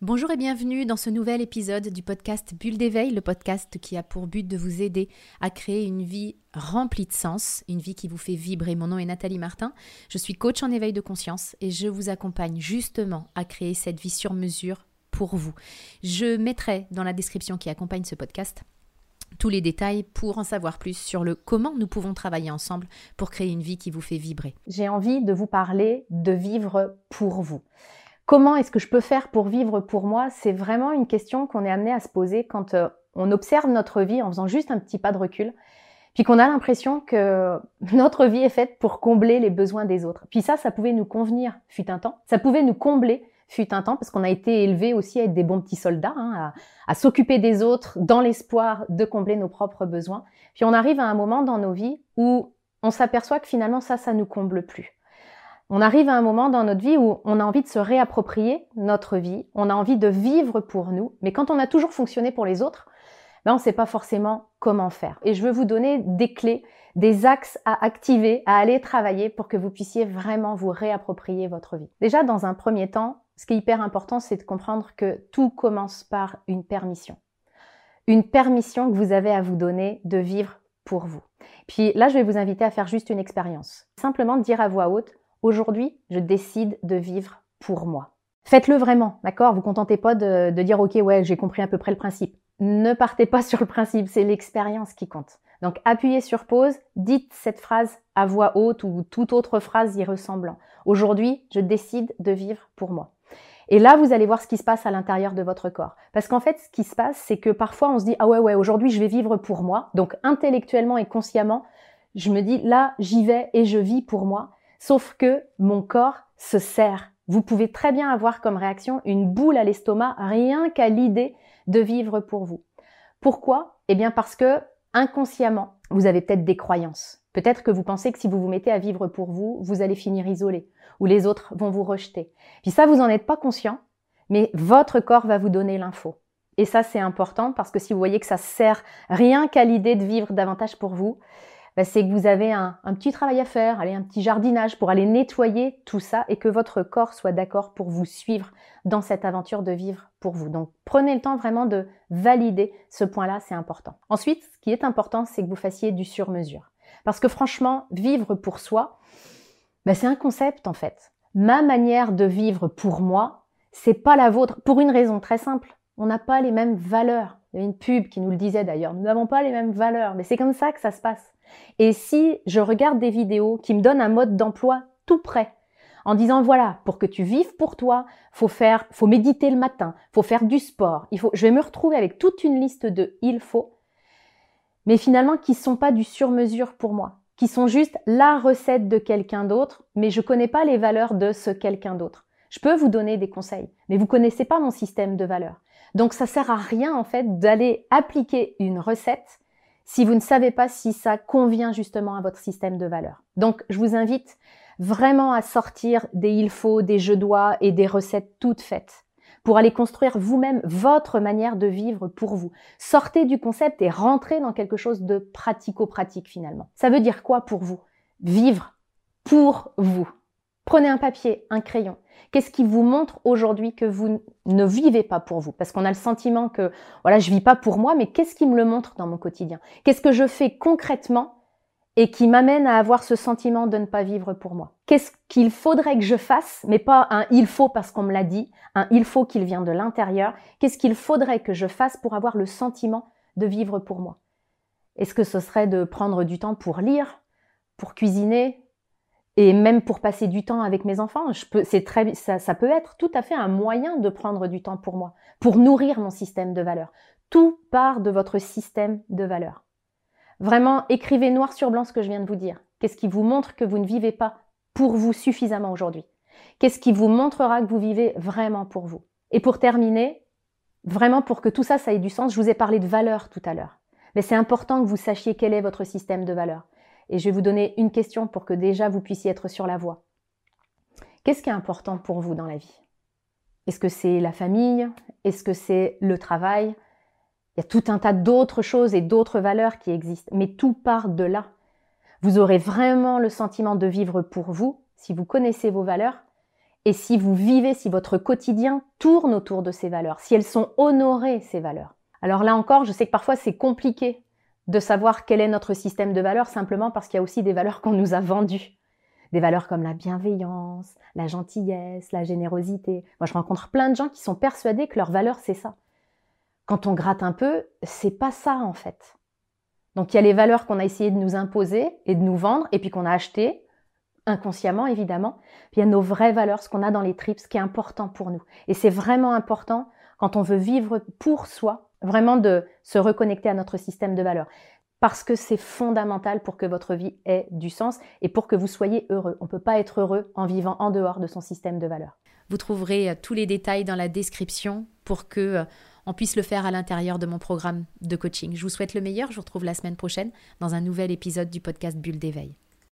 Bonjour et bienvenue dans ce nouvel épisode du podcast Bulle d'éveil, le podcast qui a pour but de vous aider à créer une vie remplie de sens, une vie qui vous fait vibrer. Mon nom est Nathalie Martin, je suis coach en éveil de conscience et je vous accompagne justement à créer cette vie sur mesure pour vous. Je mettrai dans la description qui accompagne ce podcast tous les détails pour en savoir plus sur le comment nous pouvons travailler ensemble pour créer une vie qui vous fait vibrer. J'ai envie de vous parler de vivre pour vous. Comment est-ce que je peux faire pour vivre pour moi? C'est vraiment une question qu'on est amené à se poser quand euh, on observe notre vie en faisant juste un petit pas de recul, puis qu'on a l'impression que notre vie est faite pour combler les besoins des autres. Puis ça, ça pouvait nous convenir, fut un temps. Ça pouvait nous combler, fut un temps, parce qu'on a été élevé aussi à être des bons petits soldats, hein, à, à s'occuper des autres dans l'espoir de combler nos propres besoins. Puis on arrive à un moment dans nos vies où on s'aperçoit que finalement ça, ça nous comble plus on arrive à un moment dans notre vie où on a envie de se réapproprier notre vie, on a envie de vivre pour nous, mais quand on a toujours fonctionné pour les autres, ben on ne sait pas forcément comment faire. Et je veux vous donner des clés, des axes à activer, à aller travailler pour que vous puissiez vraiment vous réapproprier votre vie. Déjà, dans un premier temps, ce qui est hyper important, c'est de comprendre que tout commence par une permission. Une permission que vous avez à vous donner de vivre pour vous. Puis là, je vais vous inviter à faire juste une expérience. Simplement dire à voix haute, Aujourd'hui, je décide de vivre pour moi. Faites-le vraiment, d'accord? Vous contentez pas de, dire ok, ouais, j'ai compris à peu près le principe. Ne partez pas sur le principe, c'est l'expérience qui compte. Donc appuyez sur pause, dites cette phrase à voix haute ou toute autre phrase y ressemblant. Aujourd'hui, je décide de vivre pour moi. Et là, vous allez voir ce qui se passe à l'intérieur de votre corps. Parce qu'en fait, ce qui se passe, c'est que parfois on se dit, ah ouais, ouais, aujourd'hui je vais vivre pour moi. Donc intellectuellement et consciemment, je me dis, là, j'y vais et je vis pour moi. Sauf que mon corps se serre. Vous pouvez très bien avoir comme réaction une boule à l'estomac rien qu'à l'idée de vivre pour vous. Pourquoi? Eh bien parce que inconsciemment, vous avez peut-être des croyances. Peut-être que vous pensez que si vous vous mettez à vivre pour vous, vous allez finir isolé ou les autres vont vous rejeter. Puis ça, vous n'en êtes pas conscient, mais votre corps va vous donner l'info. Et ça, c'est important parce que si vous voyez que ça sert rien qu'à l'idée de vivre davantage pour vous, bah, c'est que vous avez un, petit travail à faire, allez, un petit jardinage pour aller nettoyer tout ça et que votre corps soit d'accord pour vous suivre dans cette aventure de vivre pour vous. Donc prenez le temps vraiment de valider ce point-là, c'est important. Ensuite, ce qui est important, c'est que vous fassiez du sur-mesure. Parce que franchement, vivre pour soi, bah, c'est un concept en fait. Ma manière de vivre pour moi, c'est pas la vôtre, pour une raison très simple. On n'a pas les mêmes valeurs. Une pub qui nous le disait d'ailleurs. Nous n'avons pas les mêmes valeurs, mais c'est comme ça que ça se passe. Et si je regarde des vidéos qui me donnent un mode d'emploi tout prêt, en disant voilà, pour que tu vives pour toi, faut faire, faut méditer le matin, faut faire du sport, il faut, je vais me retrouver avec toute une liste de il faut, mais finalement qui sont pas du sur-mesure pour moi, qui sont juste la recette de quelqu'un d'autre, mais je connais pas les valeurs de ce quelqu'un d'autre. Je peux vous donner des conseils, mais vous connaissez pas mon système de valeurs. Donc ça sert à rien en fait d'aller appliquer une recette si vous ne savez pas si ça convient justement à votre système de valeurs. Donc, je vous invite vraiment à sortir des il faut, des je dois et des recettes toutes faites pour aller construire vous-même votre manière de vivre pour vous. Sortez du concept et rentrez dans quelque chose de pratico-pratique finalement. Ça veut dire quoi pour vous? Vivre pour vous. Prenez un papier, un crayon. Qu'est-ce qui vous montre aujourd'hui que vous ne vivez pas pour vous? Parce qu'on a le sentiment que voilà, je vis pas pour moi, mais qu'est-ce qui me le montre dans mon quotidien? Qu'est-ce que je fais concrètement et qui m'amène à avoir ce sentiment de ne pas vivre pour moi? Qu'est-ce qu'il faudrait que je fasse, mais pas un il faut parce qu'on me l'a dit, un il faut qu'il vient de l'intérieur. Qu'est-ce qu'il faudrait que je fasse pour avoir le sentiment de vivre pour moi? Est-ce que ce serait de prendre du temps pour lire, pour cuisiner, et même pour passer du temps avec mes enfants, c'est très, ça, ça peut être tout à fait un moyen de prendre du temps pour moi, pour nourrir mon système de valeurs. Tout part de votre système de valeurs. Vraiment, écrivez noir sur blanc ce que je viens de vous dire. Qu'est-ce qui vous montre que vous ne vivez pas pour vous suffisamment aujourd'hui? Qu'est-ce qui vous montrera que vous vivez vraiment pour vous? Et pour terminer, vraiment pour que tout ça, ça ait du sens, je vous ai parlé de valeurs tout à l'heure. Mais c'est important que vous sachiez quel est votre système de valeurs. Et je vais vous donner une question pour que déjà vous puissiez être sur la voie. Qu'est-ce qui est important pour vous dans la vie? Est-ce que c'est la famille? Est-ce que c'est le travail? Il y a tout un tas d'autres choses et d'autres valeurs qui existent, mais tout part de là. Vous aurez vraiment le sentiment de vivre pour vous si vous connaissez vos valeurs et si vous vivez, si votre quotidien tourne autour de ces valeurs, si elles sont honorées, ces valeurs. Alors là encore, je sais que parfois c'est compliqué de savoir quel est notre système de valeurs simplement parce qu'il y a aussi des valeurs qu'on nous a vendues. Des valeurs comme la bienveillance, la gentillesse, la générosité. Moi, je rencontre plein de gens qui sont persuadés que leur valeur, c'est ça. Quand on gratte un peu, c'est pas ça en fait. Donc il y a les valeurs qu'on a essayé de nous imposer et de nous vendre et puis qu'on a achetées inconsciemment évidemment. Puis il y a nos vraies valeurs, ce qu'on a dans les tripes, ce qui est important pour nous. Et c'est vraiment important quand on veut vivre pour soi, vraiment de se reconnecter à notre système de valeurs. Parce que c'est fondamental pour que votre vie ait du sens et pour que vous soyez heureux. On ne peut pas être heureux en vivant en dehors de son système de valeurs. Vous trouverez euh, tous les détails dans la description pour que euh, on puisse le faire à l'intérieur de mon programme de coaching. Je vous souhaite le meilleur. Je vous retrouve la semaine prochaine dans un nouvel épisode du podcast Bulle d'éveil.